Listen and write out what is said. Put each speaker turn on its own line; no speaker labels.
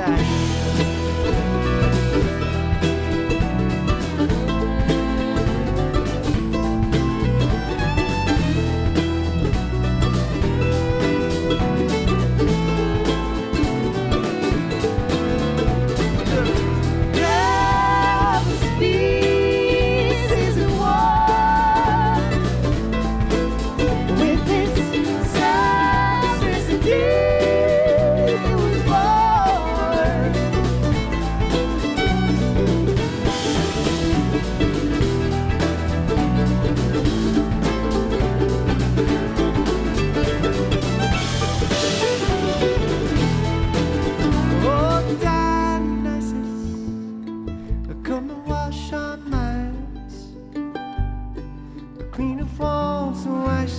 that. wash our minds, clean up walls and wash